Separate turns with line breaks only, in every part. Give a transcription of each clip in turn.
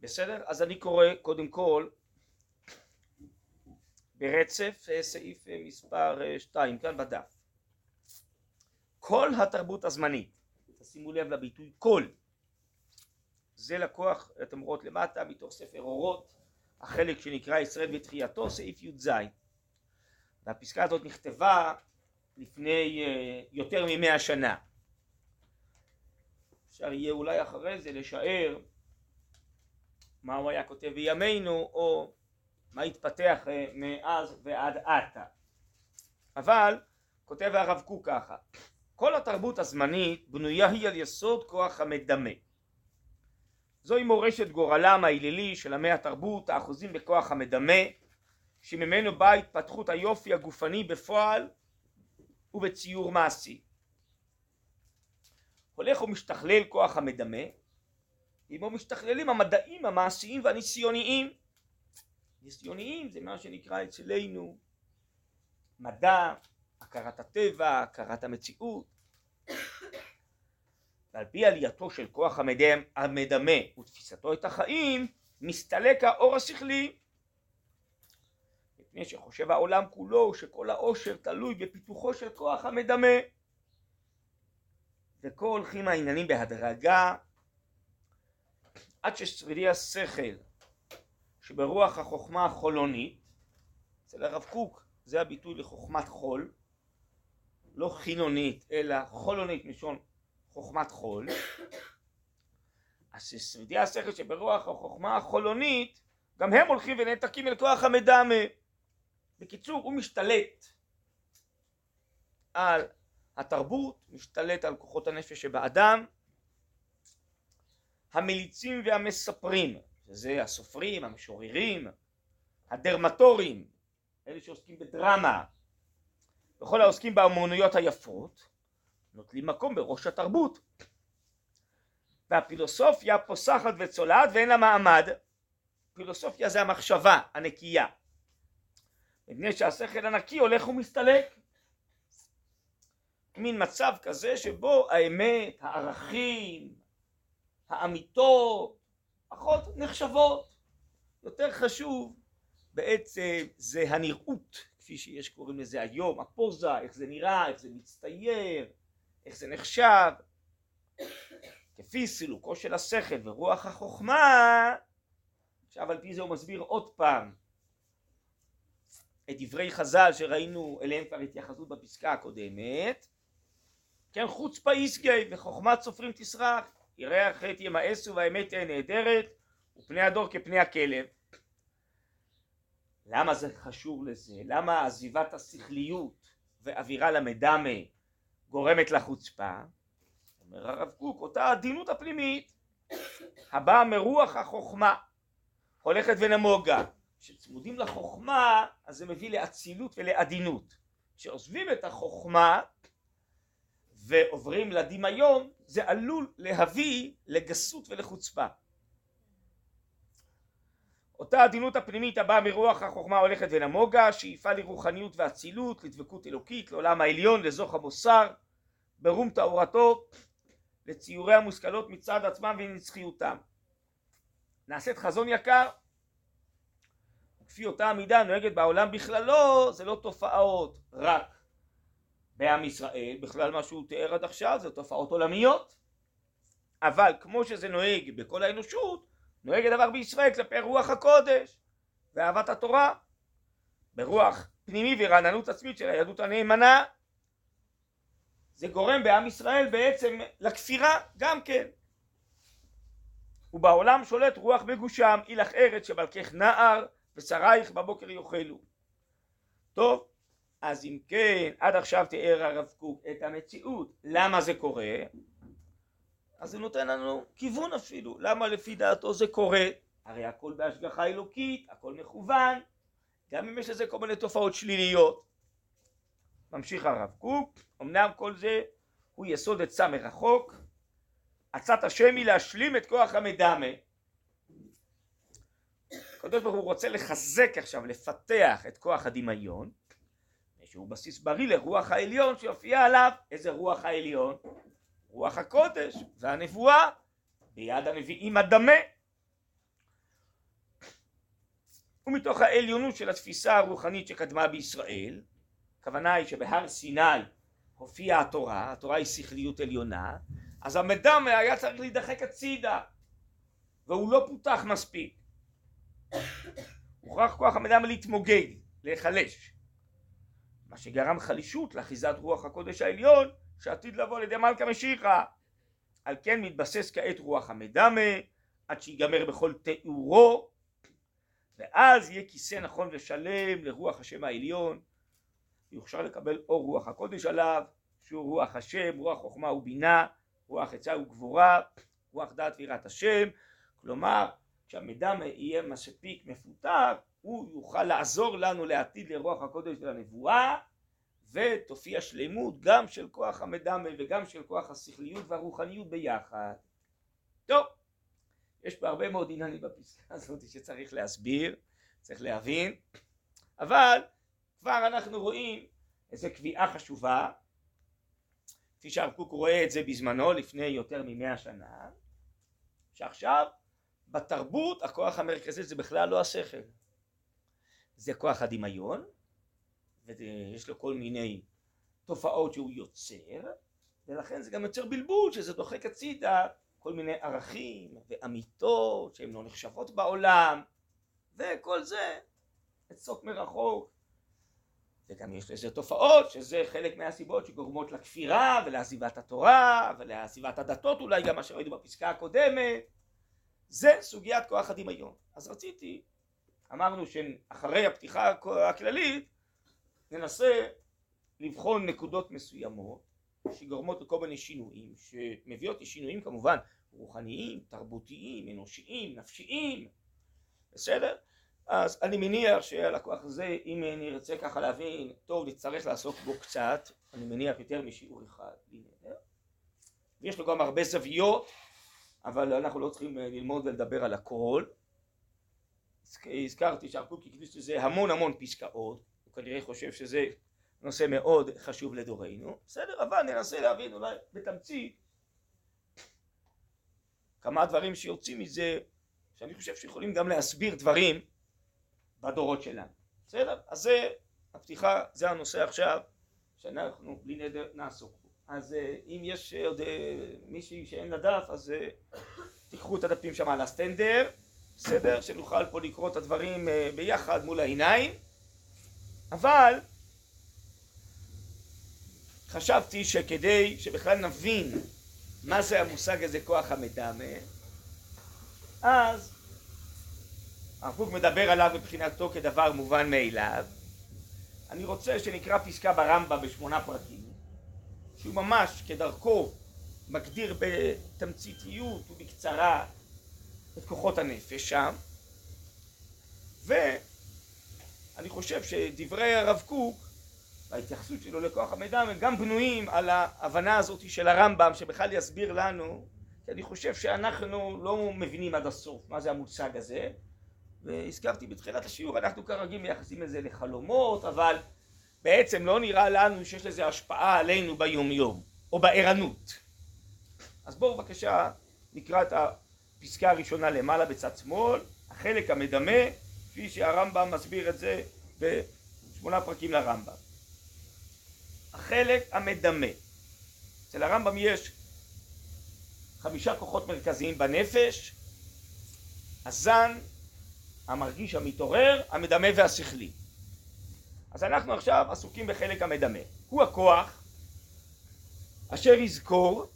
בסדר? אז אני קורא קודם כל ברצף אה, סעיף אה, מספר 2 אה, כאן בדף. כל התרבות הזמנית, תשימו לב לביטוי כל, זה לקוח, אתם רואות למטה, מתוך ספר אורות, החלק שנקרא ישראל ותחייתו, סעיף י"ז. והפסקה הזאת נכתבה לפני יותר ממאה שנה. אפשר יהיה אולי אחרי זה לשער מה הוא היה כותב בימינו או מה התפתח אה, מאז ועד עתה. אבל כותב הרב קוק ככה כל התרבות הזמנית בנויה היא על יסוד כוח המדמה זוהי מורשת גורלם האלילי של עמי התרבות האחוזים בכוח המדמה שממנו באה התפתחות היופי הגופני בפועל ובציור מעשי הולך ומשתכלל כוח המדמה עמו משתכללים המדעים המעשיים והניסיוניים. ניסיוניים זה מה שנקרא אצלנו מדע, הכרת הטבע, הכרת המציאות. ועל פי עלייתו של כוח המדמה, המדמה ותפיסתו את החיים מסתלק האור השכלי. מפני שחושב העולם כולו שכל העושר תלוי בפיתוחו של כוח המדמה. וכה הולכים העניינים בהדרגה עד ששרידי השכל שברוח החוכמה החולונית, אצל הרב קוק זה הביטוי לחוכמת חול, לא חילונית אלא חולונית מלשון חוכמת חול, אז ששרידי השכל שברוח החוכמה החולונית גם הם הולכים ונעתקים אל כוח המדמה. בקיצור הוא משתלט על התרבות, משתלט על כוחות הנפש שבאדם, המליצים והמספרים שזה הסופרים, המשוררים, הדרמטורים, אלה שעוסקים בדרמה, וכל העוסקים באמנויות היפות, נוטלים מקום בראש התרבות. והפילוסופיה פוסחת וצולעת ואין לה מעמד. פילוסופיה זה המחשבה הנקייה. מפני שהשכל הנקי הולך ומסתלק. מין מצב כזה שבו האמת, הערכים, האמיתות, פחות נחשבות. יותר חשוב בעצם זה הנראות, כפי שיש קוראים לזה היום, הפוזה, איך זה נראה, איך זה מצטייר, איך זה נחשב. כפי סילוקו של השכל ורוח החוכמה, עכשיו על פי זה הוא מסביר עוד פעם את דברי חז"ל שראינו אליהם כבר התייחסות בפסקה הקודמת, כן חוצפה איסגי וחוכמת סופרים תסרח יראה החטא ימאסו והאמת תהיה נהדרת ופני הדור כפני הכלב. למה זה חשוב לזה? למה עזיבת השכליות ואווירה למדמה גורמת לחוצפה? אומר הרב קוק, אותה עדינות הפנימית הבאה מרוח החוכמה הולכת ונמוגה. כשצמודים לחוכמה אז זה מביא לאצילות ולעדינות. כשעוזבים את החוכמה ועוברים לדמיון זה עלול להביא לגסות ולחוצפה. אותה עדינות הפנימית הבאה מרוח החוכמה הולכת ונמוגה, שאיפה לרוחניות ואצילות, לדבקות אלוקית, לעולם העליון, לזוך המוסר, ברום טהורתו, לציורי המושכלות מצד עצמם ונצחיותם. נעשית חזון יקר, כפי אותה המידה נוהגת בעולם בכללו, זה לא תופעות רק בעם ישראל, בכלל מה שהוא תיאר עד עכשיו זה תופעות עולמיות, אבל כמו שזה נוהג בכל האנושות, נוהג הדבר בישראל כלפי רוח הקודש ואהבת התורה, ברוח פנימי ורעננות עצמית של היהדות הנאמנה, זה גורם בעם ישראל בעצם לכפירה גם כן. ובעולם שולט רוח בגושם, אילך ארץ שבלכך נער ושרייך בבוקר יאכלו. טוב, אז אם כן, עד עכשיו תיאר הרב קוק את המציאות, למה זה קורה? אז זה נותן לנו כיוון אפילו, למה לפי דעתו זה קורה? הרי הכל בהשגחה אלוקית, הכל מכוון, גם אם יש לזה כל מיני תופעות שליליות. ממשיך הרב קוק, אמנם כל זה הוא יסוד עצה מרחוק, עצת השם היא להשלים את כוח המדמה. הקדוש ברוך הוא רוצה לחזק עכשיו, לפתח את כוח הדמיון, שהוא בסיס בריא לרוח העליון שיופיע עליו. איזה רוח העליון? רוח הקודש והנבואה ביד הנביאים הדמה. ומתוך העליונות של התפיסה הרוחנית שקדמה בישראל, הכוונה היא שבהר סיני הופיעה התורה, התורה היא שכליות עליונה, אז המדמה היה צריך להידחק הצידה, והוא לא פותח מספיק. הוכרח כוח המדמה להתמוגג, להיחלש. מה שגרם חלישות לאחיזת רוח הקודש העליון שעתיד לבוא על ידי מלכה משיחה. על כן מתבסס כעת רוח המדמה עד שיגמר בכל תיאורו ואז יהיה כיסא נכון ושלם לרוח השם העליון יוכשר לקבל אור רוח הקודש עליו שהוא רוח השם, רוח חוכמה ובינה, רוח עצה וגבורה, רוח דעת ויראת השם כלומר כשהמדמה יהיה מספיק מפותח הוא יוכל לעזור לנו לעתיד לרוח הקודש ולנבואה ותופיע שלמות גם של כוח המדמה וגם של כוח השכליות והרוחניות ביחד. טוב, יש פה הרבה מאוד עניינים בפסקה הזאת שצריך להסביר, צריך להבין, אבל כבר אנחנו רואים איזו קביעה חשובה, כפי שהרב קוק רואה את זה בזמנו לפני יותר ממאה שנה, שעכשיו בתרבות הכוח המרכזי זה בכלל לא השכל, זה כוח הדמיון ויש לו כל מיני תופעות שהוא יוצר ולכן זה גם יוצר בלבול שזה דוחק הצידה כל מיני ערכים ואמיתות שהן לא נחשבות בעולם וכל זה עצות מרחוק. וגם יש לזה תופעות שזה חלק מהסיבות שגורמות לכפירה ולעזיבת התורה ולעזיבת הדתות אולי גם מה שראינו בפסקה הקודמת. זה סוגיית כוח הדמיון. אז רציתי אמרנו שאחרי הפתיחה הכללית ננסה לבחון נקודות מסוימות שגורמות לכל מיני שינויים שמביאות לשינויים כמובן רוחניים, תרבותיים, אנושיים, נפשיים בסדר? אז אני מניח שהלקוח הזה אם נרצה ככה להבין טוב נצטרך לעסוק בו קצת אני מניח יותר משיעור אחד ויש לו גם הרבה זוויות אבל אנחנו לא צריכים ללמוד ולדבר על הכל הזכרתי שהרב קוק הקדיש לזה המון המון פסקאות כנראה חושב שזה נושא מאוד חשוב לדורנו, בסדר, אבל ננסה להבין אולי בתמצית כמה דברים שיוצאים מזה שאני חושב שיכולים גם להסביר דברים בדורות שלנו, בסדר? אז זה הפתיחה, זה הנושא עכשיו שאנחנו בלי נדר נעסוק בו. אז אה, אם יש עוד אה, מישהי שאין לה דף אז אה, תיקחו את הדפים שם על הסטנדר, בסדר? שנוכל פה לקרוא את הדברים ביחד מול העיניים אבל חשבתי שכדי שבכלל נבין מה זה המושג הזה כוח המדמה אז הרב קוק מדבר עליו מבחינתו כדבר מובן מאליו אני רוצה שנקרא פסקה ברמב"ם בשמונה פרקים שהוא ממש כדרכו מגדיר בתמציתיות ובקצרה את כוחות הנפש שם. ו... אני חושב שדברי הרב קוק וההתייחסות שלו לכוח המידע הם גם בנויים על ההבנה הזאת של הרמב"ם שבכלל יסביר לנו כי אני חושב שאנחנו לא מבינים עד הסוף מה זה המושג הזה. והזכרתי בתחילת השיעור אנחנו כרגיל מייחסים את זה לחלומות אבל בעצם לא נראה לנו שיש לזה השפעה עלינו ביום יום או בערנות. אז בואו בבקשה נקרא את הפסקה הראשונה למעלה בצד שמאל החלק המדמה כפי שהרמב"ם מסביר את זה בשמונה פרקים לרמב"ם. החלק המדמה. אצל הרמב"ם יש חמישה כוחות מרכזיים בנפש, הזן, המרגיש, המתעורר, המדמה והשכלי. אז אנחנו עכשיו עסוקים בחלק המדמה. הוא הכוח אשר יזכור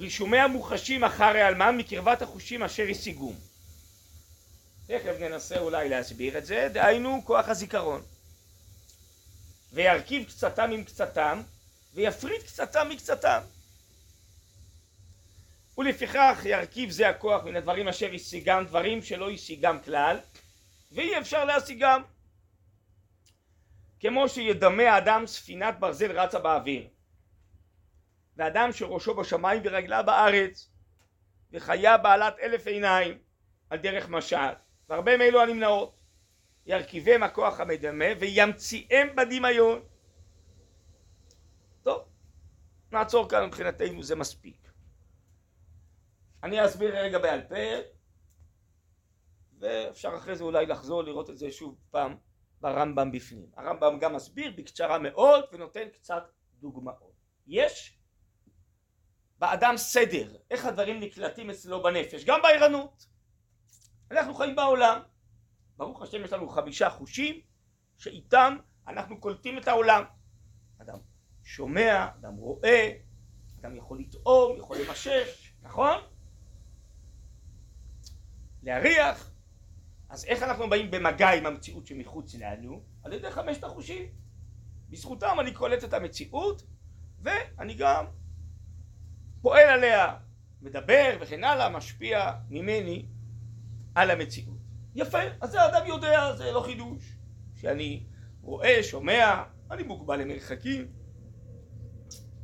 רישומי המוחשים אחר העלמם מקרבת החושים אשר השיגום. תכף ננסה אולי להסביר את זה, דהיינו כוח הזיכרון. וירכיב קצתם עם קצתם, ויפריד קצתם מקצתם. ולפיכך ירכיב זה הכוח מן הדברים אשר השיגם דברים שלא השיגם כלל, ואי אפשר להשיגם. כמו שידמה האדם ספינת ברזל רצה באוויר, ואדם שראשו בשמיים ורגלה בארץ, וחיה בעלת אלף עיניים על דרך משל. והרבה מאלו הנמנעות ירכיבם הכוח המדמה וימציאם בדמיון טוב נעצור כאן מבחינתנו זה מספיק אני אסביר רגע בעל פה ואפשר אחרי זה אולי לחזור לראות את זה שוב פעם ברמב"ם בפנים. הרמב"ם גם מסביר בקצרה מאוד ונותן קצת דוגמאות. יש באדם סדר, איך הדברים נקלטים אצלו בנפש, גם בערנות. אנחנו חיים בעולם, ברוך השם יש לנו חמישה חושים שאיתם אנחנו קולטים את העולם. אדם שומע, אדם רואה, אדם יכול לטעום, יכול למשש, נכון? להריח. אז איך אנחנו באים במגע עם המציאות שמחוץ לנו? על ידי חמשת החושים. בזכותם אני קולט את המציאות ואני גם פועל עליה, מדבר וכן הלאה, משפיע ממני על המציאות. יפה, אז זה האדם יודע, זה לא חידוש. שאני רואה, שומע, אני מוגבל למרחקים,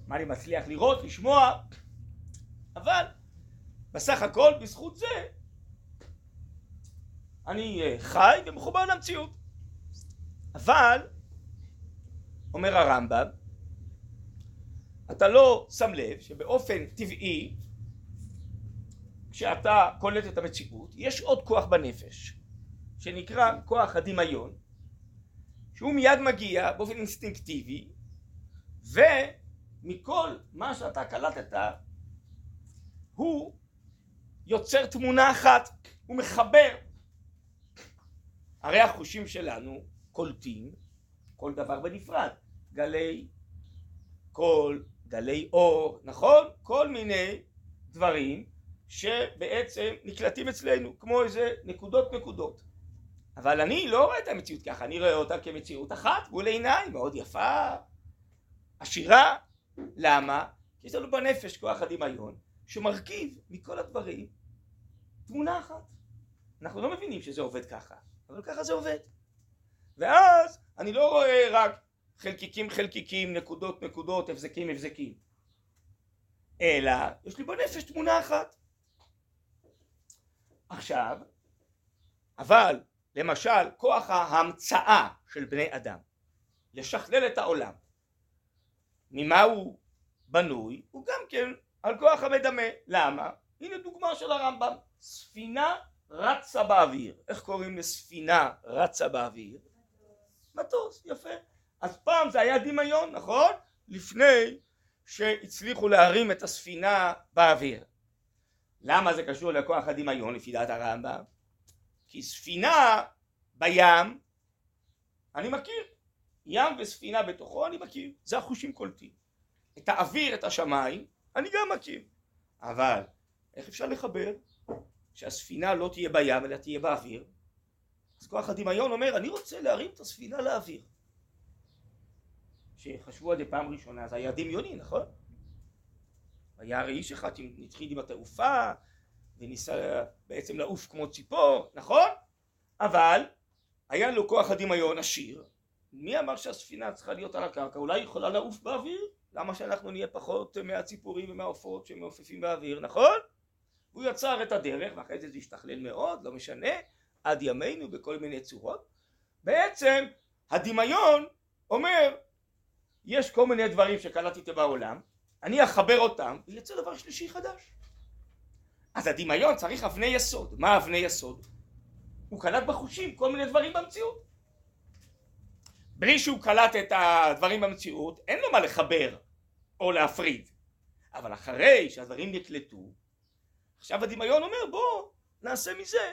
מה אני מצליח לראות, לשמוע, אבל בסך הכל בזכות זה אני אה, חי ומחובר למציאות. אבל, אומר הרמב"ם, אתה לא שם לב שבאופן טבעי כשאתה קולט את המציאות יש עוד כוח בנפש שנקרא כוח הדמיון שהוא מיד מגיע באופן אינסטינקטיבי ומכל מה שאתה קלטת הוא יוצר תמונה אחת, הוא מחבר. הרי החושים שלנו קולטים כל דבר בנפרד, גלי קול, גלי אור, נכון? כל מיני דברים שבעצם נקלטים אצלנו כמו איזה נקודות נקודות אבל אני לא רואה את המציאות ככה, אני רואה אותה כמציאות אחת מול עיניי, מאוד יפה, עשירה. למה? כי יש לנו בנפש כוח הדמיון שמרכיב מכל הדברים תמונה אחת. אנחנו לא מבינים שזה עובד ככה, אבל ככה זה עובד. ואז אני לא רואה רק חלקיקים חלקיקים, נקודות נקודות, הבזקים הבזקים. אלא יש לי בנפש תמונה אחת. עכשיו, אבל למשל כוח ההמצאה של בני אדם לשכלל את העולם ממה הוא בנוי הוא גם כן על כוח המדמה למה? הנה דוגמה של הרמב"ם ספינה רצה באוויר איך קוראים לספינה רצה באוויר? מטוס יפה אז פעם זה היה דמיון נכון? לפני שהצליחו להרים את הספינה באוויר למה זה קשור לכוח הדמיון לפי דעת הרמב"ם? כי ספינה בים אני מכיר, ים וספינה בתוכו אני מכיר, זה החושים קולטים. את האוויר, את השמיים, אני גם מכיר. אבל איך אפשר לחבר שהספינה לא תהיה בים אלא תהיה באוויר? אז כוח הדמיון אומר אני רוצה להרים את הספינה לאוויר. כשחשבו על זה פעם ראשונה זה היה דמיוני נכון? היה הרי איש אחד שהתחיל עם התעופה וניסה בעצם לעוף כמו ציפור, נכון? אבל היה לו כוח הדמיון עשיר, מי אמר שהספינה צריכה להיות על הקרקע? אולי היא יכולה לעוף באוויר? למה שאנחנו נהיה פחות מהציפורים ומהעופות שמעופפים באוויר, נכון? הוא יצר את הדרך ואחרי זה זה השתכלל מאוד, לא משנה, עד ימינו בכל מיני צורות. בעצם הדמיון אומר יש כל מיני דברים שקלטתי בעולם, אני אחבר אותם ויצא דבר שלישי חדש. אז הדמיון צריך אבני יסוד. מה אבני יסוד? הוא קלט בחושים כל מיני דברים במציאות. בלי שהוא קלט את הדברים במציאות, אין לו מה לחבר או להפריד. אבל אחרי שהדברים נקלטו, עכשיו הדמיון אומר בוא נעשה מזה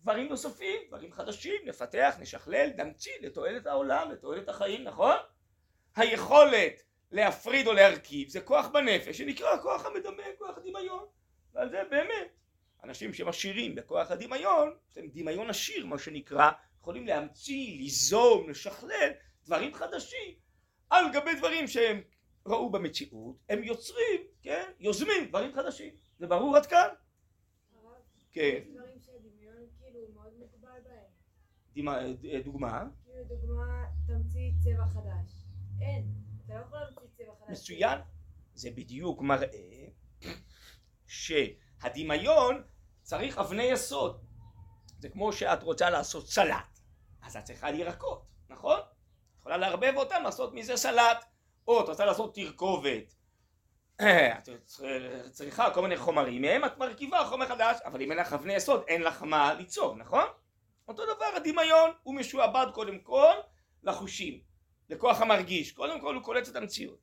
דברים נוספים, דברים חדשים, נפתח, נשכלל, נמציא לתועלת העולם, לתועלת החיים, נכון? היכולת להפריד או להרכיב זה כוח בנפש שנקרא כוח המדמה, כוח הדמיון. ועל זה באמת אנשים שמשאירים בכוח הדמיון, יש להם דמיון עשיר מה שנקרא, יכולים להמציא, ליזום, לשכלל דברים חדשים על גבי דברים שהם ראו במציאות, הם יוצרים, כן, יוזמים דברים חדשים. זה ברור עד כאן? כן. כאילו דוגמה?
כאילו דוגמה תמציא צבע חדש. אין, אתה לא יכול להמציא צבע חדש.
מצוין. זה בדיוק מראה שהדמיון צריך אבני יסוד. זה כמו שאת רוצה לעשות סלט, אז את צריכה לירקות, נכון? את יכולה לערבב אותם, לעשות מזה סלט. או את רוצה לעשות תרכובת את צריכה כל מיני חומרים מהם את מרכיבה חומר חדש אבל אם אין לך אבני יסוד אין לך מה ליצור נכון? אותו דבר הדמיון הוא משועבד קודם כל לחושים לכוח המרגיש. קודם כל הוא קולט את המציאות.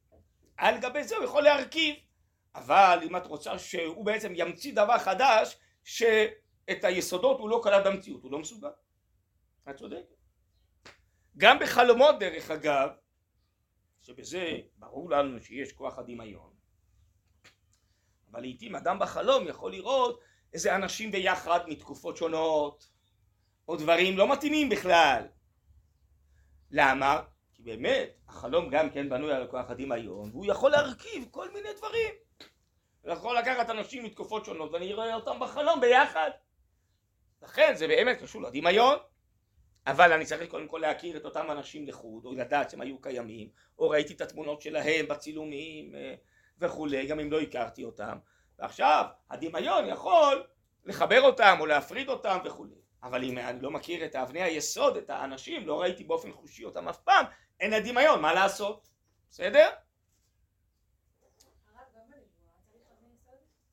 על גבי זה הוא יכול להרכיב אבל אם את רוצה שהוא בעצם ימציא דבר חדש שאת היסודות הוא לא קלט במציאות הוא לא מסוגל. את צודקת. גם בחלומות דרך אגב שבזה ברור לנו שיש כוח הדמיון אבל לעיתים אדם בחלום יכול לראות איזה אנשים ביחד מתקופות שונות או דברים לא מתאימים בכלל. למה? באמת החלום גם כן בנוי על כוח הדמיון והוא יכול להרכיב כל מיני דברים. הוא יכול לקחת אנשים מתקופות שונות ואני רואה אותם בחלום ביחד. לכן זה באמת קשור לדמיון אבל אני צריך קודם כל להכיר את אותם אנשים לחוד או לדעת שהם היו קיימים או ראיתי את התמונות שלהם בצילומים אה, וכולי גם אם לא הכרתי אותם. ועכשיו הדמיון יכול לחבר אותם או להפריד אותם וכולי. אבל אם אני לא מכיר את אבני היסוד את האנשים לא ראיתי באופן חושי אותם אף פעם אין הדמיון מה לעשות בסדר?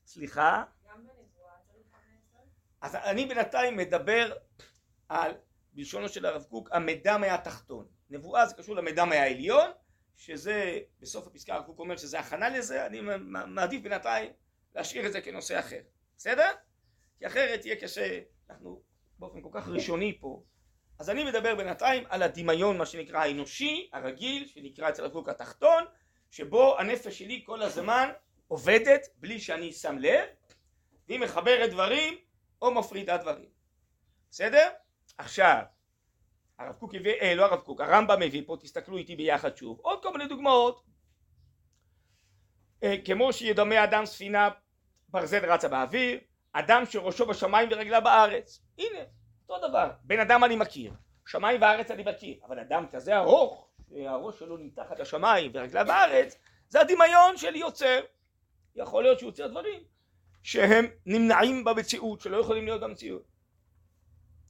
סליחה? אז אני בינתיים מדבר על בלשונו של הרב קוק המידע מהתחתון נבואה זה קשור למידע מהעליון שזה בסוף הפסקה הרב קוק אומר שזה הכנה לזה אני מעדיף בינתיים להשאיר את זה כנושא אחר בסדר? כי אחרת יהיה קשה אנחנו באופן כל כך ראשוני פה אז אני מדבר בינתיים על הדמיון מה שנקרא האנושי הרגיל שנקרא אצל הרב קוק התחתון שבו הנפש שלי כל הזמן עובדת בלי שאני שם לב והיא מחברת דברים או מפרידה דברים. בסדר? עכשיו הרב קוק הביא, אה לא הרב קוק, הרמב"ם מביא פה, תסתכלו איתי ביחד שוב, עוד כל מיני דוגמאות. אה, כמו שידמה אדם ספינה ברזל רצה באוויר, אדם שראשו בשמיים ורגלה בארץ, הנה, אותו דבר, בן אדם אני מכיר, שמיים וארץ אני מכיר, אבל אדם כזה ארוך, שהראש שלו נמתחת לשמיים ורגלה בארץ, זה הדמיון שלי יוצר, יכול להיות שהוא יוצר דברים שהם נמנעים במציאות, שלא יכולים להיות במציאות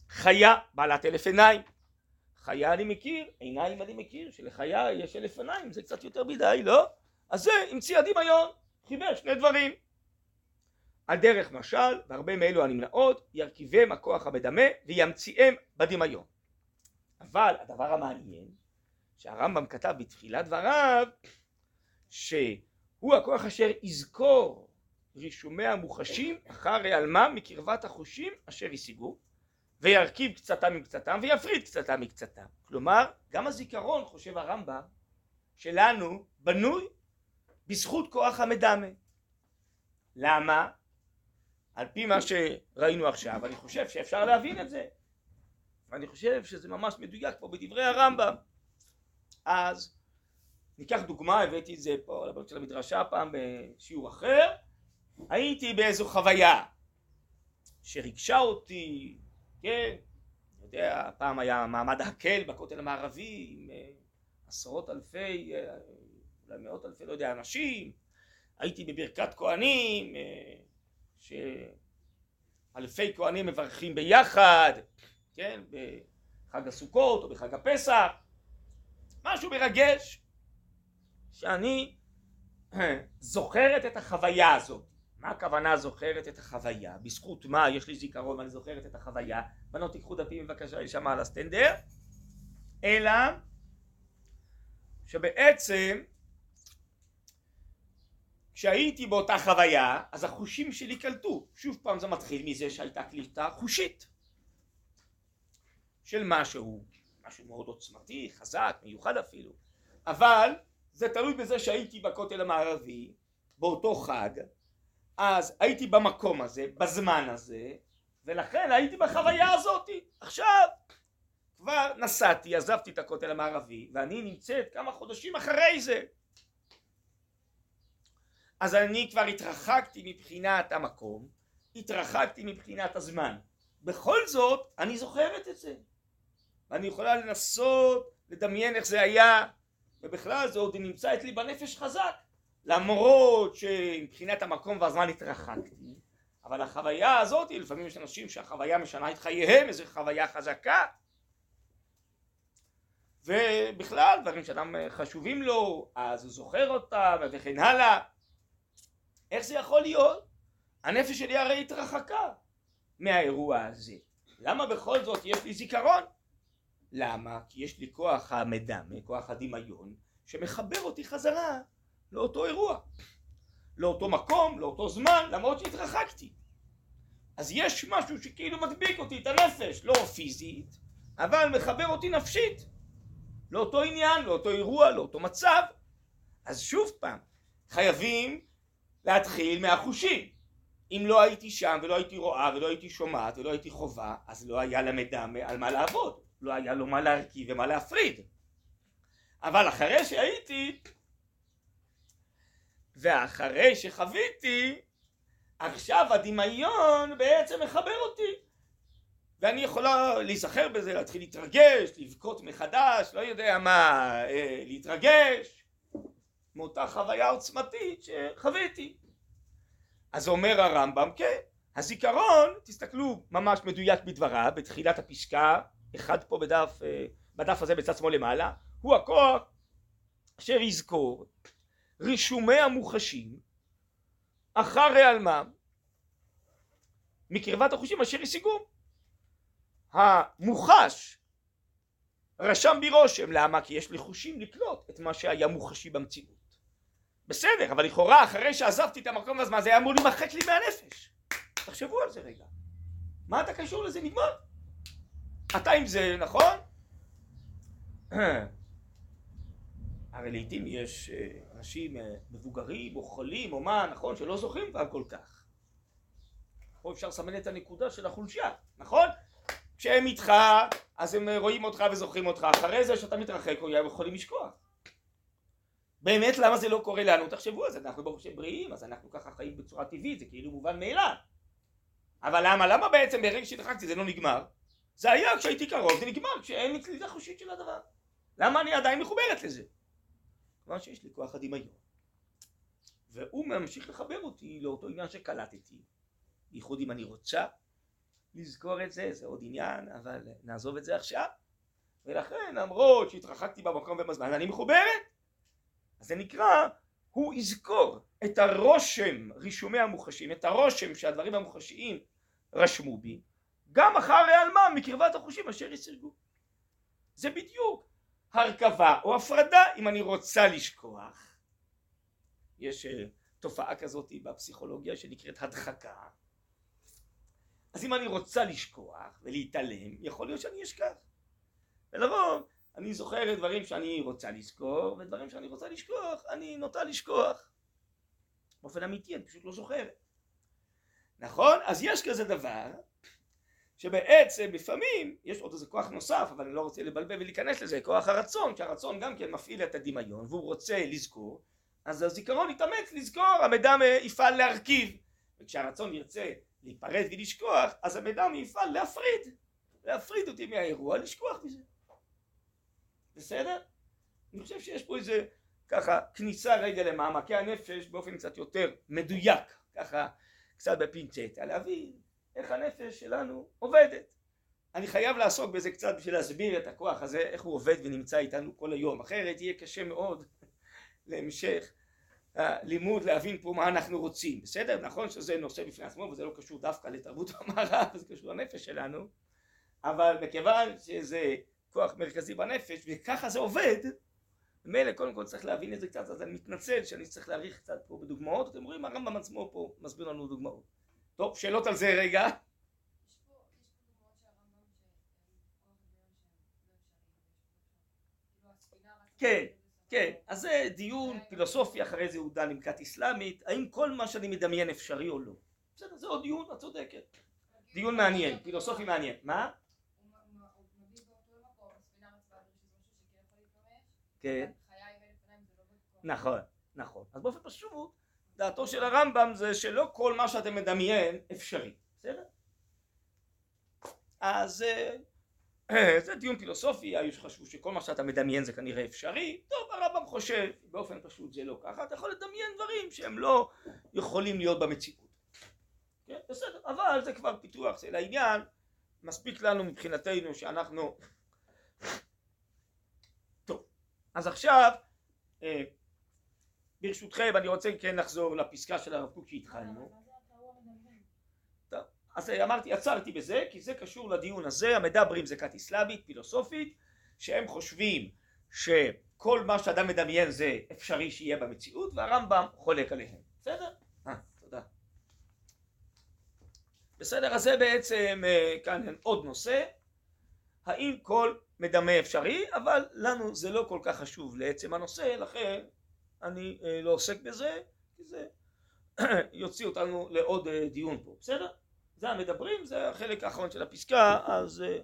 חיה בעלת אלף עיניים חיה אני מכיר, עיניים אני מכיר, שלחיה יש אלף עיניים, זה קצת יותר מדי, לא? אז זה המציא הדמיון, חיבר שני דברים. הדרך משל, והרבה מאלו הנמנעות, ירכיבם הכוח המדמה וימציאם בדמיון. אבל הדבר המעניין, שהרמב"ם כתב בתחילת דבריו, שהוא הכוח אשר יזכור רישומי המוחשים אחר העלמם מקרבת החושים אשר השיגו וירכיב קצתם מקצתם ויפריד קצתם מקצתם כלומר גם הזיכרון חושב הרמב"ם שלנו בנוי בזכות כוח המדמה למה? על פי מה שראינו עכשיו אני חושב שאפשר להבין את זה. ואני חושב שזה ממש מדויק פה בדברי הרמב"ם. אז ניקח דוגמה הבאתי את זה פה לבנות של המדרשה פעם בשיעור אחר. הייתי באיזו חוויה שריגשה אותי כן, אני יודע, פעם היה מעמד הקל בכותל המערבי עם אה, עשרות אלפי, אה, אולי מאות אלפי, לא יודע, אנשים, הייתי בברכת כהנים, אה, שאלפי כהנים מברכים ביחד, כן, בחג הסוכות או בחג הפסח, משהו מרגש, שאני זוכרת את החוויה הזאת. מה הכוונה זוכרת את החוויה? בזכות מה יש לי זיכרון ואני זוכרת את החוויה? בנות תיקחו דפים בבקשה להישמע על הסטנדר אלא שבעצם כשהייתי באותה חוויה אז החושים שלי קלטו שוב פעם זה מתחיל מזה שהייתה קליטה חושית של משהו משהו מאוד עוצמתי חזק מיוחד אפילו אבל זה תלוי בזה שהייתי בכותל המערבי באותו חג אז הייתי במקום הזה, בזמן הזה, ולכן הייתי בחוויה הזאת. עכשיו כבר נסעתי, עזבתי את הכותל המערבי, ואני נמצאת כמה חודשים אחרי זה. אז אני כבר התרחקתי מבחינת המקום, התרחקתי מבחינת הזמן. בכל זאת, אני זוכרת את זה. ואני יכולה לנסות לדמיין איך זה היה, ובכלל זה עוד נמצא אצלי בנפש חזק. למרות שמבחינת המקום והזמן התרחקתי אבל החוויה הזאת לפעמים יש אנשים שהחוויה משנה את חייהם איזו חוויה חזקה ובכלל דברים שאדם חשובים לו אז הוא זוכר אותם וכן הלאה איך זה יכול להיות? הנפש שלי הרי התרחקה מהאירוע הזה. למה בכל זאת יש לי זיכרון? למה? כי יש לי כוח המדמה, כוח הדמיון, שמחבר אותי חזרה לאותו אירוע, לאותו מקום, לאותו זמן, למרות שהתרחקתי. אז יש משהו שכאילו מדביק אותי את הנפש, לא פיזית, אבל מחבר אותי נפשית, לאותו עניין, לאותו אירוע, לאותו מצב. אז שוב פעם, חייבים להתחיל מהחושים. אם לא הייתי שם ולא הייתי רואה ולא הייתי שומעת ולא הייתי חובה, אז לא היה למדע על מה לעבוד, לא היה לו מה להרכיב ומה להפריד. אבל אחרי שהייתי, ואחרי שחוויתי, עכשיו הדמיון בעצם מחבר אותי. ואני יכולה להיזכר בזה, להתחיל להתרגש, לבכות מחדש, לא יודע מה, אה, להתרגש, מאותה חוויה עוצמתית שחוויתי. אז אומר הרמב"ם, כן, הזיכרון, תסתכלו ממש מדויק בדבריו, בתחילת הפסקה, אחד פה בדף, אה, בדף הזה בצד שמאל למעלה, הוא הכוח אשר יזכור רישומי המוחשים אחר העלמם מקרבת החושים אשר השיגום. המוחש רשם בי רושם, למה? כי יש לי חושים לקלוט את מה שהיה מוחשי במציאות. בסדר, אבל לכאורה אחרי שעזבתי את המקום הזה, זה היה אמור להימחק לי מהנפש. תחשבו על זה רגע. מה אתה קשור לזה? נגמר. אתה עם זה, נכון? הרי לעיתים יש אה, אנשים אה, מבוגרים או חולים או מה, נכון, שלא זוכרים כבר כל כך. פה אפשר לסמן את הנקודה של החולשה, נכון? כשהם איתך, אז הם רואים אותך וזוכרים אותך, אחרי זה שאתה מתרחק, הם יכולים לשכוח. באמת למה זה לא קורה לנו? תחשבו על זה, אנחנו ברוך השם בריאים, אז אנחנו ככה חיים בצורה טבעית, זה כאילו מובן מאליו. אבל למה? למה בעצם ברגע שהתרחקתי זה לא נגמר? זה היה כשהייתי קרוב, זה נגמר כשאין לי קליטה חושית של הדבר. למה אני עדיין מחוברת לזה? כיוון שיש לי כוח הדמיון. והוא ממשיך לחבר אותי לאותו עניין שקלטתי. בייחוד אם אני רוצה לזכור את זה, זה עוד עניין, אבל נעזוב את זה עכשיו. ולכן למרות שהתרחקתי במקום ובזמן, אני מחוברת. זה נקרא, הוא יזכור את הרושם, רישומי המוחשים, את הרושם שהדברים המוחשיים רשמו בי, גם אחר העלמם מקרבת החושים אשר יסרגו. זה בדיוק הרכבה או הפרדה אם אני רוצה לשכוח. יש אה, תופעה כזאת בפסיכולוגיה שנקראת הדחקה. אז אם אני רוצה לשכוח ולהתעלם, יכול להיות שאני אשכח. ולרוב אני זוכר דברים שאני רוצה לזכור, ודברים שאני רוצה לשכוח, אני נוטה לשכוח. באופן אמיתי, אני פשוט לא זוכר. נכון? אז יש כזה דבר, שבעצם לפעמים יש עוד איזה כוח נוסף, אבל אני לא רוצה לבלבל ולהיכנס לזה, כוח הרצון, שהרצון גם כן מפעיל את הדמיון, והוא רוצה לזכור, אז הזיכרון יתאמץ לזכור, המידע יפעל להרכיב. וכשהרצון ירצה להיפרד ולשכוח, אז המידע יפעל להפריד. להפריד אותי מהאירוע, לשכוח מזה. בסדר? אני חושב שיש פה איזה ככה כניסה רגע למעמקי הנפש באופן קצת יותר מדויק, ככה קצת בפינצטה, להבין איך הנפש שלנו עובדת. אני חייב לעסוק בזה קצת בשביל להסביר את הכוח הזה, איך הוא עובד ונמצא איתנו כל היום, אחרת יהיה קשה מאוד להמשך הלימוד להבין פה מה אנחנו רוצים, בסדר? נכון שזה נושא בפני עצמו וזה לא קשור דווקא לתרבות המערב, זה קשור לנפש שלנו, אבל מכיוון שזה כוח מרכזי בנפש וככה זה עובד מילא קודם כל צריך להבין את זה קצת אז אני מתנצל שאני צריך להאריך קצת פה בדוגמאות אתם רואים הרמב"ם עצמו פה מסביר לנו דוגמאות טוב שאלות על זה רגע כן כן אז זה דיון פילוסופי אחרי זה הוא דן עם כת אסלאמית האם כל מה שאני מדמיין אפשרי או לא בסדר זה עוד דיון את צודקת דיון מעניין פילוסופי מעניין מה? כן. לא נכון, נכון. אז באופן פשוט, דעתו של הרמב"ם זה שלא כל מה שאתם מדמיין אפשרי, בסדר? אז אה, זה דיון פילוסופי, היו שחשבו שכל מה שאתה מדמיין זה כנראה אפשרי, טוב הרמב"ם חושב באופן פשוט זה לא ככה, אתה יכול לדמיין דברים שהם לא יכולים להיות במציאות, כן? בסדר, אבל זה כבר פיתוח של העניין, מספיק לנו מבחינתנו שאנחנו אז עכשיו, אה, ברשותכם אני רוצה כן לחזור לפסקה של הרב קוק שהתחלנו. אז אמרתי עצרתי בזה כי זה קשור לדיון הזה המדברים זה כת אסלאמית פילוסופית שהם חושבים שכל מה שאדם מדמיין זה אפשרי שיהיה במציאות והרמב"ם חולק עליהם. בסדר? אה, תודה. בסדר אז זה בעצם אה, כאן עוד נושא. האם כל מדמה אפשרי אבל לנו זה לא כל כך חשוב לעצם הנושא לכן אני אה, לא עוסק בזה כי זה יוציא אותנו לעוד אה, דיון פה בסדר? זה המדברים זה החלק האחרון של הפסקה אז אה,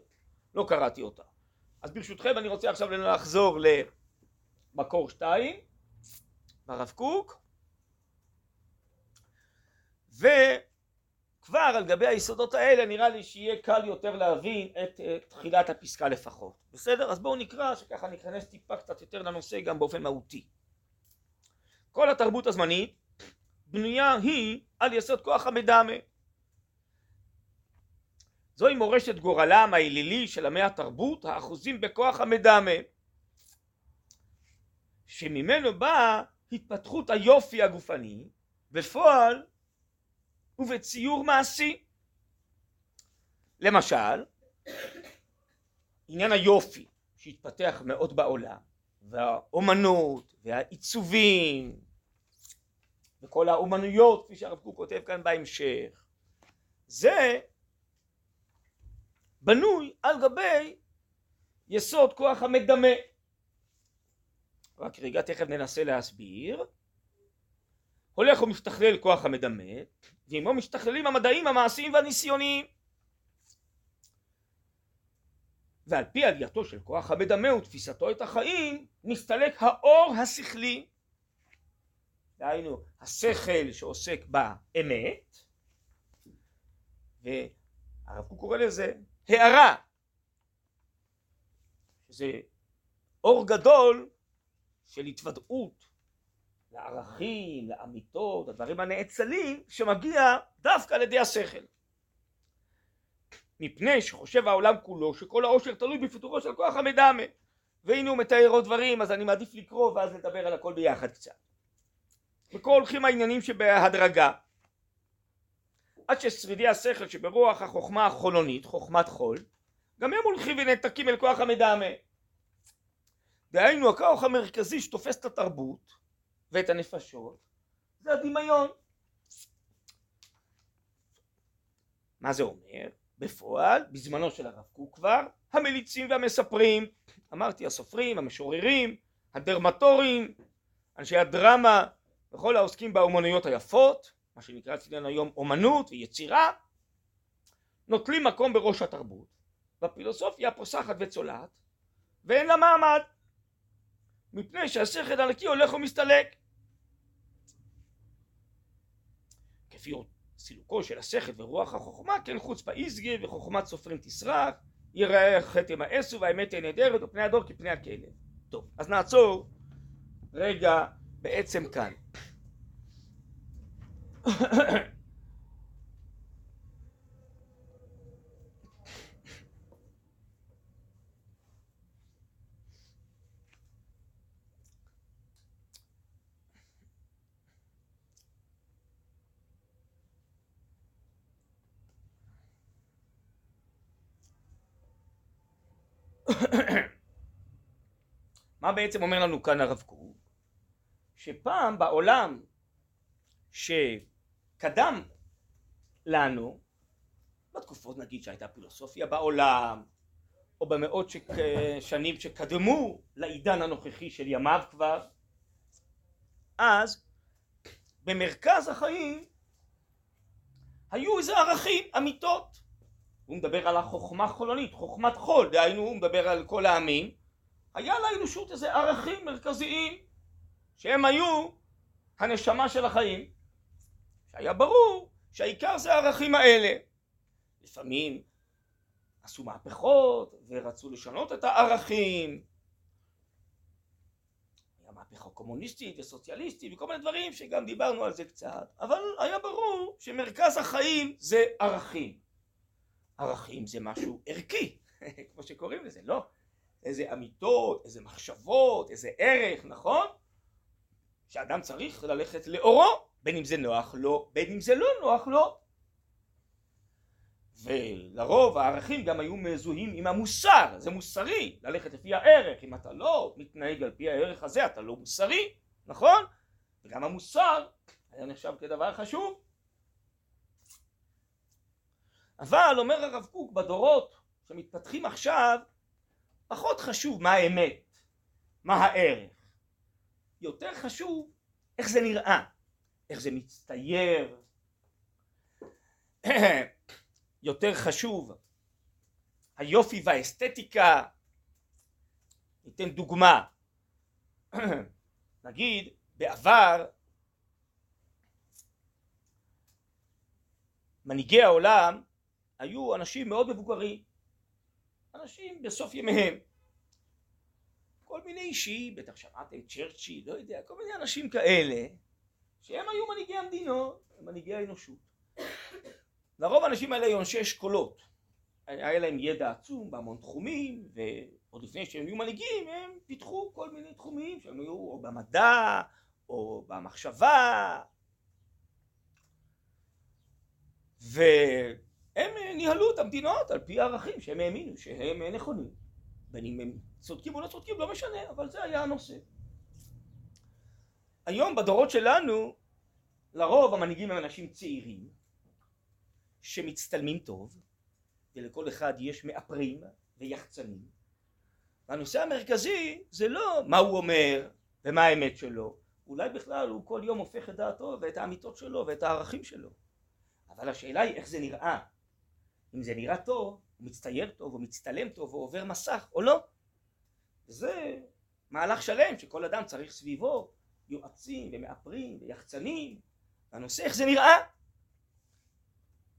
לא קראתי אותה אז ברשותכם אני רוצה עכשיו לחזור למקור שתיים ברב קוק וכבר על גבי היסודות האלה נראה לי שיהיה קל יותר להבין את תחילת הפסקה לפחות. בסדר? אז בואו נקרא שככה ניכנס טיפה קצת יותר לנושא גם באופן מהותי. כל התרבות הזמנית בנויה היא על יסוד כוח המדמה. זוהי מורשת גורלם האלילי של עמי התרבות האחוזים בכוח המדמה. שממנו באה התפתחות היופי הגופני בפועל ובציור מעשי. למשל עניין היופי שהתפתח מאוד בעולם והאומנות והעיצובים וכל האומנויות כפי שהרב קוק כותב כאן בהמשך זה בנוי על גבי יסוד כוח המדמה. רק רגע תכף ננסה להסביר. הולך ומשתכלל כוח המדמה ועמו משתכללים המדעים המעשיים והניסיוניים ועל פי עלייתו של כוח המדמה ותפיסתו את החיים מסתלק האור השכלי. דהיינו השכל שעוסק באמת והרב קוק קורא לזה הערה שזה אור גדול של התוודעות לערכים, לאמיתות, הדברים הנאצלים שמגיע דווקא על ידי השכל. מפני שחושב העולם כולו שכל העושר תלוי בפיתורו של כוח המדמה. והנה הוא מתאר עוד דברים אז אני מעדיף לקרוא ואז לדבר על הכל ביחד קצת. וכל הולכים העניינים שבהדרגה. עד ששרידי השכל שברוח החוכמה החולונית חוכמת חול גם הם הולכים ונעתקים אל כוח המדמה. דהיינו הכוח המרכזי שתופס את התרבות ואת הנפשות זה הדמיון. מה זה אומר? בפועל בזמנו של הרב קוק כבר המליצים והמספרים אמרתי הסופרים המשוררים הדרמטורים אנשי הדרמה וכל העוסקים באומנויות היפות מה שנקרא אצלנו היום אומנות ויצירה נוטלים מקום בראש התרבות. והפילוסופיה פוסחת וצולעת ואין לה מעמד. מפני שהשכל הנקי הולך ומסתלק כפי סילוקו של השכל ורוח החוכמה כן חוץ באיזגי וחוכמת סופרים תסרח יראה חטא ימאסו והאמת תהיה נהדרת ופני הדור כפני הכלב. טוב אז נעצור רגע בעצם כאן מה בעצם אומר לנו כאן הרב קוק? שפעם בעולם שקדם לנו, בתקופות נגיד שהייתה פילוסופיה בעולם, או במאות שק... שנים שקדמו לעידן הנוכחי של ימיו כבר, אז במרכז החיים היו איזה ערכים, אמיתות. הוא מדבר על החוכמה חולנית, חוכמת חול, דהיינו הוא מדבר על כל העמים, היה לאנושות איזה ערכים מרכזיים שהם היו הנשמה של החיים. שהיה ברור שהעיקר זה הערכים האלה. לפעמים עשו מהפכות ורצו לשנות את הערכים. היה מהפכה קומוניסטית וסוציאליסטית וכל מיני דברים שגם דיברנו על זה קצת אבל היה ברור שמרכז החיים זה ערכים ערכים זה משהו ערכי כמו שקוראים לזה לא איזה אמיתות, איזה מחשבות, איזה ערך, נכון? שאדם צריך ללכת לאורו, בין אם זה נוח לו, בין אם זה לא נוח לו. ולרוב הערכים גם היו מזוהים עם המוסר, זה מוסרי, ללכת לפי הערך, אם אתה לא מתנהג על פי הערך הזה אתה לא מוסרי, נכון? וגם המוסר היה נחשב כדבר חשוב. אבל אומר הרב קוק בדורות שמתפתחים עכשיו פחות חשוב מה האמת, מה הערך, יותר חשוב איך זה נראה, איך זה מצטייר, יותר חשוב היופי והאסתטיקה. ניתן דוגמה, נגיד בעבר מנהיגי העולם היו אנשים מאוד מבוגרים, אנשים בסוף ימיהם, כל מיני אישים, בטח שמעתם צ'רצ'י, לא יודע, כל מיני אנשים כאלה שהם היו מנהיגי המדינות, מנהיגי האנושות. לרוב האנשים האלה היו אנשי אשכולות, היה להם ידע עצום בהמון תחומים ועוד לפני שהם היו מנהיגים הם פיתחו כל מיני תחומים שהם היו או במדע או במחשבה והם ניהלו את המדינות על פי הערכים שהם האמינו שהם נכונים. בין אם הם צודקים או לא צודקים לא משנה אבל זה היה הנושא. היום בדורות שלנו לרוב המנהיגים הם אנשים צעירים שמצטלמים טוב ולכל אחד יש מאפרים ויחצנים. והנושא המרכזי זה לא מה הוא אומר ומה האמת שלו אולי בכלל הוא כל יום הופך את דעתו ואת האמיתות שלו ואת הערכים שלו. אבל השאלה היא איך זה נראה אם זה נראה טוב הוא מצטייר טוב הוא מצטלם טוב הוא עובר מסך או לא. זה מהלך שלם שכל אדם צריך סביבו יועצים ומאפרים ויחצנים והנושא איך זה נראה.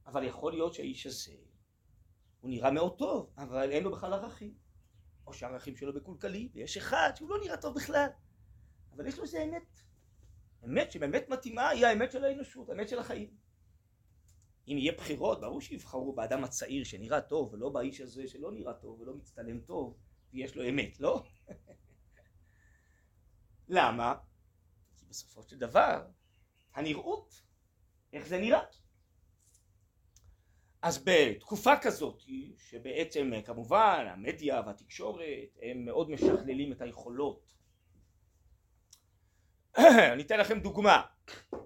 אבל יכול להיות שהאיש הזה הוא נראה מאוד טוב אבל אין לו בכלל ערכים. או שהערכים שלו מקולקלים ויש אחד שהוא לא נראה טוב בכלל. אבל יש לו איזה אמת. אמת שבאמת מתאימה היא האמת של האנושות האמת של החיים אם יהיה בחירות ברור שיבחרו באדם הצעיר שנראה טוב ולא באיש הזה שלא נראה טוב ולא מצטלם טוב ויש לו אמת לא? למה? כי בסופו של דבר הנראות איך זה נראה אז בתקופה כזאת שבעצם כמובן המדיה והתקשורת הם מאוד משכללים את היכולות אני אתן לכם דוגמה.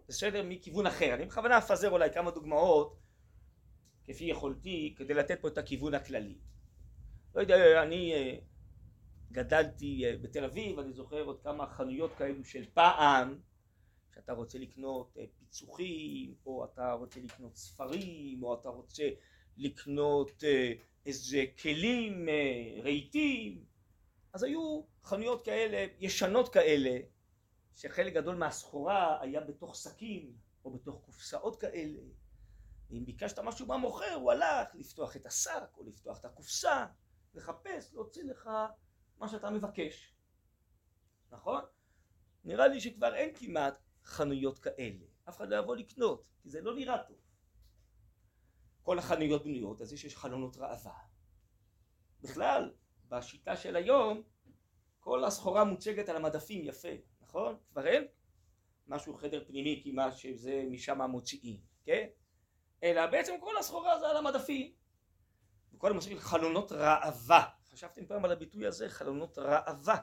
בסדר? מכיוון אחר. אני בכוונה אפזר אולי כמה דוגמאות כפי יכולתי כדי לתת פה את הכיוון הכללי. לא יודע אני אה, גדלתי אה, בתל אביב אני זוכר עוד כמה חנויות כאלו של פעם שאתה רוצה לקנות אה, פיצוחים, או אתה רוצה לקנות ספרים, או אתה רוצה לקנות איזה כלים רהיטים, אז היו חנויות כאלה, ישנות כאלה, שחלק גדול מהסחורה היה בתוך שקים, או בתוך קופסאות כאלה. ואם ביקשת משהו מהמוכר, הוא הלך לפתוח את השק, או לפתוח את הקופסה, לחפש, להוציא לך מה שאתה מבקש. נכון? נראה לי שכבר אין כמעט חנויות כאלה. אף אחד לא יבוא לקנות, כי זה לא נראה טוב. כל החנויות בנויות, אז יש חלונות ראווה. בכלל, בשיטה של היום, כל הסחורה מוצגת על המדפים יפה, נכון? כבר אין משהו חדר פנימי כמעט שזה משם מוציאים, כן? אלא בעצם כל הסחורה זה על המדפים. וכל המושגים חלונות ראווה. חשבתם פעם על הביטוי הזה? חלונות ראווה.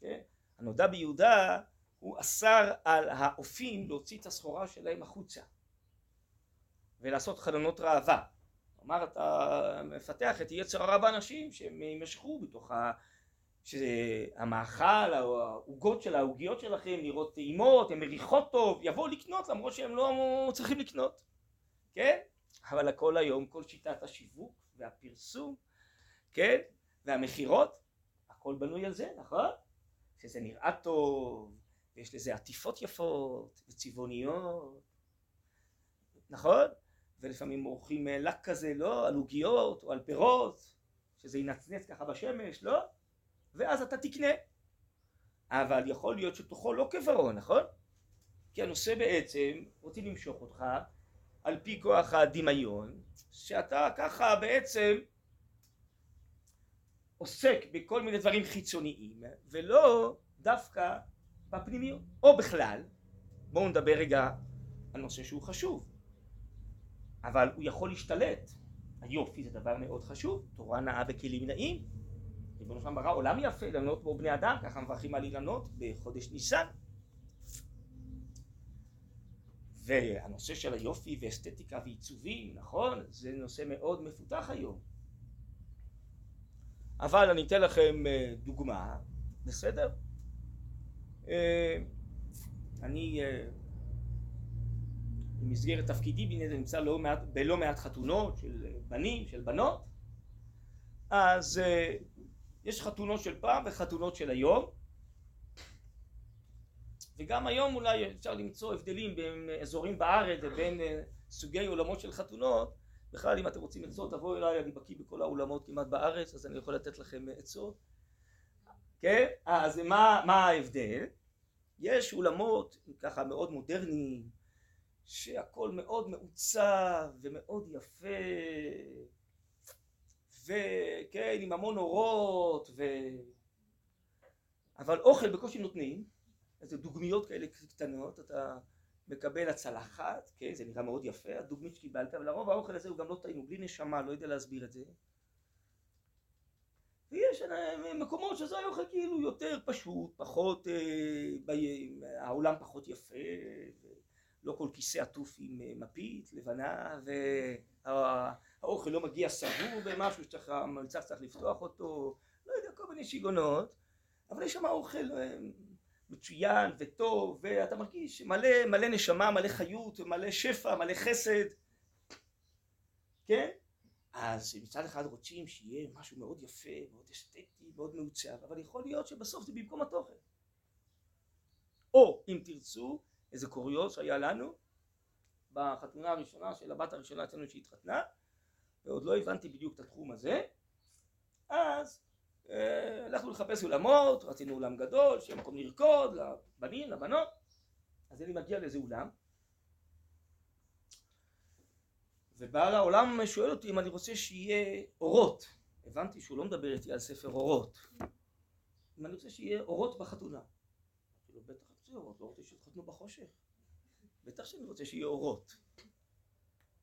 כן? הנודע ביהודה הוא אסר על האופים להוציא את הסחורה שלהם החוצה ולעשות חלונות ראווה. כלומר אתה מפתח את יצר הרע באנשים שהם יימשכו בתוך. שהמאכל העוגות של העוגיות שלכם נראות טעימות, הן מריחות טוב, יבואו לקנות למרות שהם לא צריכים לקנות, כן? אבל הכל היום, כל שיטת השיווק והפרסום, כן? והמכירות, הכל בנוי על זה, נכון? שזה נראה טוב, ויש לזה עטיפות יפות וצבעוניות, נכון? ולפעמים עורכים אה, לק כזה, לא? על עוגיות או על פירות, שזה ינצנץ ככה בשמש, לא? ואז אתה תקנה. אבל יכול להיות שתוכו לא כברון, נכון? כי הנושא בעצם רוצים למשוך אותך על פי כוח הדמיון, שאתה ככה בעצם עוסק בכל מיני דברים חיצוניים, ולא דווקא בפנימיות. או בכלל, בואו נדבר רגע על נושא שהוא חשוב, אבל הוא יכול להשתלט. היופי זה דבר מאוד חשוב, תורה נאה וכלים נאים. ריבונו שלם ברא עולם יפה, לנות בו בני אדם, ככה מברכים על אילנות בחודש ניסן. והנושא של היופי ואסתטיקה ועיצובים, נכון? זה נושא מאוד מפותח היום. אבל אני אתן לכם אה, דוגמה, בסדר? אה, אני אה, במסגרת תפקידי נמצא לא מעט, בלא מעט חתונות של בנים, של בנות, אז יש חתונות של פעם וחתונות של היום וגם היום אולי אפשר למצוא הבדלים בין אזורים בארץ ובין סוגי עולמות של חתונות בכלל אם אתם רוצים עצות תבואו אליי אני בקיא בכל האולמות כמעט בארץ אז אני יכול לתת לכם עצות כן? אז מה, מה ההבדל? יש אולמות ככה מאוד מודרניים שהכל מאוד מעוצב ומאוד יפה וכן עם המון אורות ו... אבל אוכל בקושי נותנים איזה דוגמיות כאלה קטנות אתה מקבל הצלחת, כן, זה נראה מאוד יפה, הדוגמית שקיבלת, אבל לרוב האוכל הזה הוא גם לא טעים, הוא בלי נשמה, לא יודע להסביר את זה. ויש אה, מקומות שזה האוכל כאילו יותר פשוט, פחות, אה, ב... העולם פחות יפה, לא כל כיסא עטוף עם אה, מפית לבנה, והאוכל לא מגיע סגור במשהו שצריך, המלצר צריך לפתוח אותו, לא יודע, כל מיני שיגעונות, אבל יש שם אוכל אה, מצוין וטוב ואתה מרגיש מלא, מלא נשמה, מלא חיות, מלא שפע, מלא חסד, כן? אז מצד אחד רוצים שיהיה משהו מאוד יפה, מאוד אסתטי, מאוד מעוצב, אבל יכול להיות שבסוף זה במקום התוכן. או אם תרצו, איזה קוריוז שהיה לנו בחתונה הראשונה של הבת הראשונה אצלנו שהתחתנה, ועוד לא הבנתי בדיוק את התחום הזה, אז אה, הלכנו לחפש אולמות, רצינו אולם גדול, שיהיה מקום לרקוד, לבנים, לבנות, אז אני מגיע לאיזה אולם, ובעל העולם שואל אותי אם אני רוצה שיהיה אורות, הבנתי שהוא לא מדבר איתי על ספר אורות, אם אני רוצה שיהיה אורות בחתונה, בטח רוצה אורות, לא רוצה שיתחתנו בחושך, בטח שאני רוצה שיהיה אורות,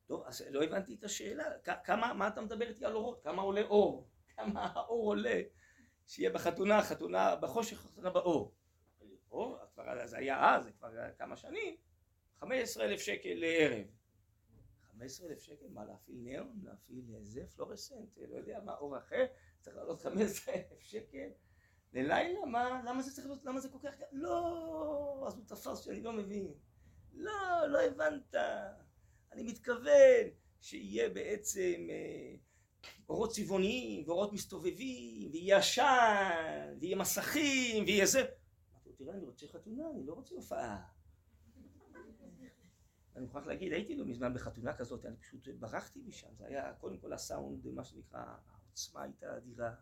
טוב אז לא הבנתי את השאלה, כמה, מה אתה מדבר איתי על אורות, כמה עולה אור? כמה האור עולה? שיהיה בחתונה, חתונה בחושך, חתונה באור. אור, כבר זה היה אז, זה כבר כמה שנים, 15 אלף שקל לערב. 15 אלף שקל, מה להפעיל ניאון, להפעיל איזה פלורסנט, לא יודע מה, אור אחר, צריך לעלות 15 אלף שקל? ללילה, מה, למה זה צריך להיות, למה זה כל כך, לא, אז הוא תפס שאני לא מבין. לא, לא הבנת. אני מתכוון שיהיה בעצם אה, אורות צבעוניים ואורות מסתובבים ויהיה עשן ויהיה מסכים ויהיה זה. אמרתי לו תראה אני רוצה חתונה אני לא רוצה הופעה. אני מוכרח להגיד הייתי לא מזמן בחתונה כזאת אני פשוט ברחתי משם. זה היה קודם כל הסאונד מה שנקרא העוצמה הייתה אדירה.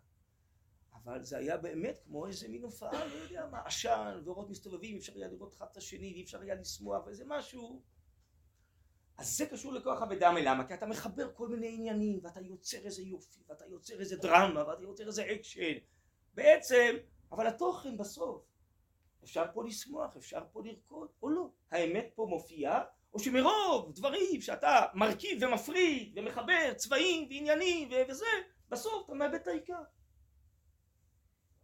אבל זה היה באמת כמו איזה מין הופעה לא יודע מה עשן ואורות מסתובבים אפשר היה לראות אחד את השני ואי אפשר היה לשמוח וזה משהו אז זה קשור לכוח המדמה למה? כי אתה מחבר כל מיני עניינים ואתה יוצר איזה יופי ואתה יוצר איזה דרמה ואתה יוצר איזה אקשן בעצם אבל התוכן בסוף אפשר פה לשמוח אפשר פה לרקוד או לא? האמת פה מופיעה או שמרוב דברים שאתה מרכיב ומפריד ומחבר צבעים ועניינים וזה בסוף אתה מאבד את העיקר.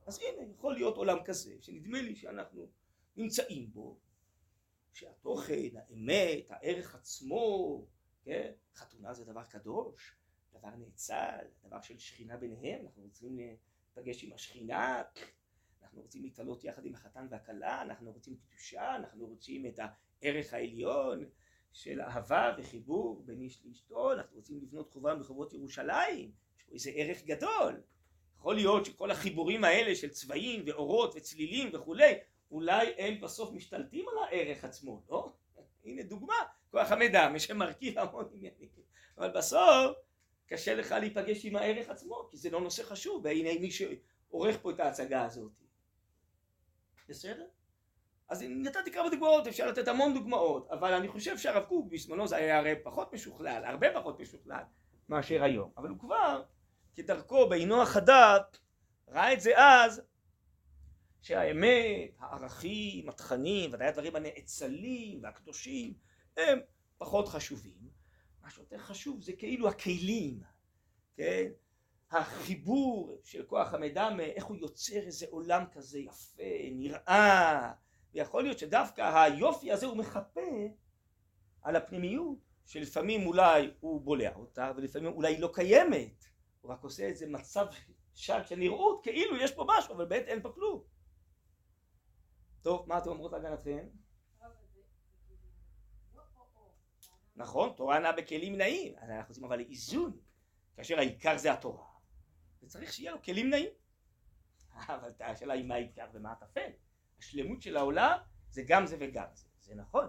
אז הנה יכול להיות עולם כזה שנדמה לי שאנחנו נמצאים בו שהתוכן, האמת, הערך עצמו, כן? חתונה זה דבר קדוש, דבר נאצל, דבר של שכינה ביניהם, אנחנו רוצים להיפגש עם השכינה, אנחנו רוצים להתעלות יחד עם החתן והכלה, אנחנו רוצים קדושה, אנחנו רוצים את הערך העליון של אהבה וחיבור בין איש לאשתו, אנחנו רוצים לבנות חובה ברחובות ירושלים, יש פה איזה ערך גדול. יכול להיות שכל החיבורים האלה של צבעים ואורות וצלילים וכולי אולי הם בסוף משתלטים על הערך עצמו, לא? הנה דוגמה, כוח המידע, מי שמרכיב המון עניינים, אבל בסוף קשה לך להיפגש עם הערך עצמו, כי זה לא נושא חשוב, והנה מי שעורך פה את ההצגה הזאת. בסדר? אז נתתי כמה דוגמאות, אפשר לתת המון דוגמאות, אבל אני חושב שהרב קוק בזמנו זה היה הרי פחות משוכלל, הרבה פחות משוכלל מאשר היום, אבל הוא כבר, כדרכו בעינו החדש, ראה את זה אז שהאמת, הערכים, התכנים, ודאי הדברים הנאצלים והקדושים, הם פחות חשובים. מה שיותר חשוב זה כאילו הכלים, כן? החיבור של כוח המידע, איך הוא יוצר איזה עולם כזה יפה, נראה, ויכול להיות שדווקא היופי הזה הוא מחפה על הפנימיות, שלפעמים אולי הוא בולע אותה, ולפעמים אולי היא לא קיימת, הוא רק עושה איזה מצב שד של נראות, כאילו יש פה משהו, אבל באמת אין פה כלום. טוב, מה אתם אומרות להגנתכם? נכון, תורה נעה בכלים נעים, אנחנו עושים אבל איזון, כאשר העיקר זה התורה, וצריך שיהיה לו כלים נעים. אבל השאלה היא מה העיקר ומה הטפל. השלמות של העולם זה גם זה וגם זה, זה נכון.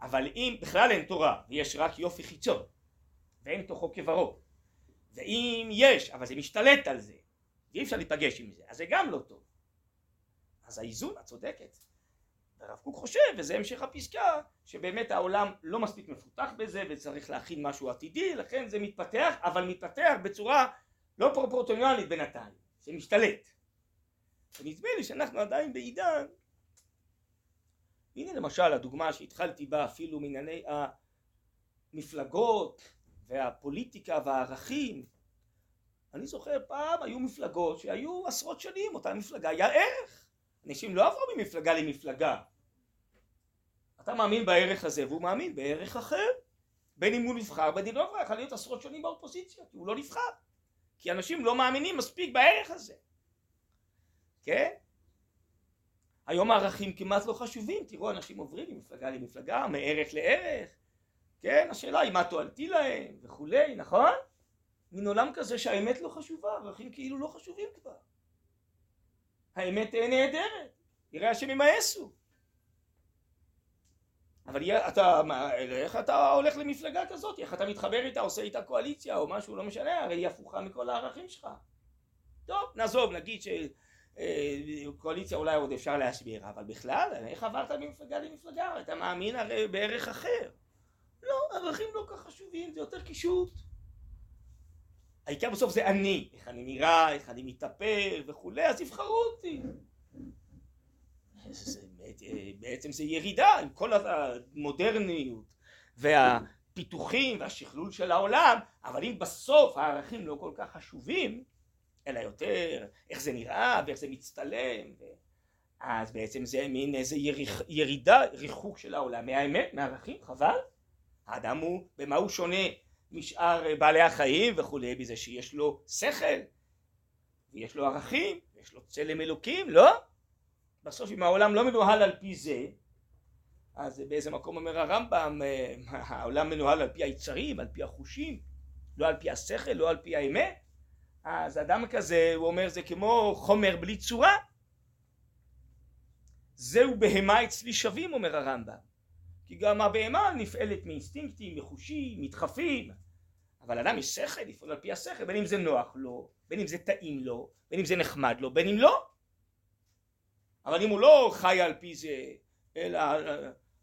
אבל אם בכלל אין תורה ויש רק יופי חיצון ואין תוכו כברו ואם יש אבל זה משתלט על זה ואי אפשר להיפגש עם זה אז זה גם לא טוב אז האיזון את צודקת. הרב קוק חושב וזה המשך הפסקה שבאמת העולם לא מספיק מפותח בזה וצריך להכין משהו עתידי לכן זה מתפתח אבל מתפתח בצורה לא פרופורציונלית בינתיים. זה משתלט. ונדמה לי שאנחנו עדיין בעידן הנה למשל הדוגמה שהתחלתי בה אפילו מענייני המפלגות והפוליטיקה והערכים. אני זוכר פעם היו מפלגות שהיו עשרות שנים אותה מפלגה היה ערך אנשים לא עברו ממפלגה למפלגה אתה מאמין בערך הזה והוא מאמין בערך אחר בין אם הוא נבחר בין אם לא נבחר יכול להיות עשרות שנים באופוזיציה כי הוא לא נבחר כי אנשים לא מאמינים מספיק בערך הזה כן? היום הערכים כמעט לא חשובים, תראו אנשים עוברים ממפלגה למפלגה, מערך לערך, כן? השאלה היא מה תועלתי להם וכולי, נכון? מין עולם כזה שהאמת לא חשובה, ערכים כאילו לא חשובים כבר. האמת נהדרת, יראה השם ימאסו. אבל אתה, איך אתה הולך למפלגה כזאת, איך אתה מתחבר איתה, עושה איתה קואליציה או משהו, לא משנה, הרי היא הפוכה מכל הערכים שלך. טוב, נעזוב, נגיד ש... אה, אולי עוד אפשר להסביר, אבל בכלל, איך עברת ממפלגה למפלגה? אתה מאמין הרי בערך אחר. לא, ערכים לא כך חשובים, זה יותר קישוט. העיקר בסוף זה אני, איך אני נראה, איך אני מתאפל וכולי, אז יבחרו אותי. זה, בעצם זה ירידה עם כל המודרניות והפיתוחים והשכלול של העולם, אבל אם בסוף הערכים לא כל כך חשובים, אלא יותר איך זה נראה ואיך זה מצטלם אז בעצם זה מין איזה יריח, ירידה, ריחוק של העולם. מהאמת, מהערכים, חבל. האדם הוא, במה הוא שונה משאר בעלי החיים וכולי, בזה שיש לו שכל ויש לו ערכים, ויש לו צלם אלוקים, לא? בסוף אם העולם לא מנוהל על פי זה אז באיזה מקום אומר הרמב"ם העולם מנוהל על פי היצרים, על פי החושים לא על פי השכל, לא על פי האמת. אז אדם כזה הוא אומר זה כמו חומר בלי צורה. זהו בהמה אצלי שווים אומר הרמב"ם כי גם הבהמה נפעלת מאינסטינקטים, מחושים, מדחפים אבל אדם יש שכל לפעול על פי השכל בין אם זה נוח לו, בין אם זה טעים לו, בין אם זה נחמד לו, בין אם לא. אבל אם הוא לא חי על פי זה אלא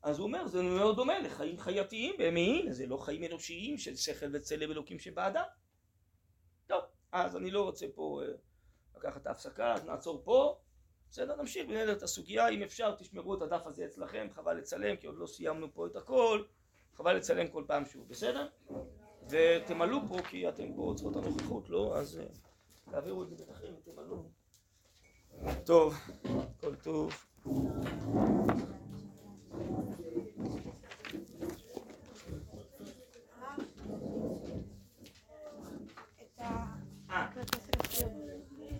אז הוא אומר זה מאוד דומה לחיים חייתיים בהמיים זה לא חיים אנושיים של שכל וצלם אלוקים שבאדם. טוב אז אני לא רוצה פה אה, לקחת את ההפסקה, אז נעצור פה. בסדר, נמשיך ונדע את הסוגיה, אם אפשר תשמרו את הדף הזה אצלכם, חבל לצלם כי עוד לא סיימנו פה את הכל, חבל לצלם כל פעם שוב, בסדר? ותמלאו פה כי אתם פה צריכות הנוכחות, לא? אז אה, תעבירו את זה ביניכם ותמלאו. טוב, כל טוב.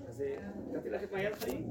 אז נתתי לך את מעיין חיים?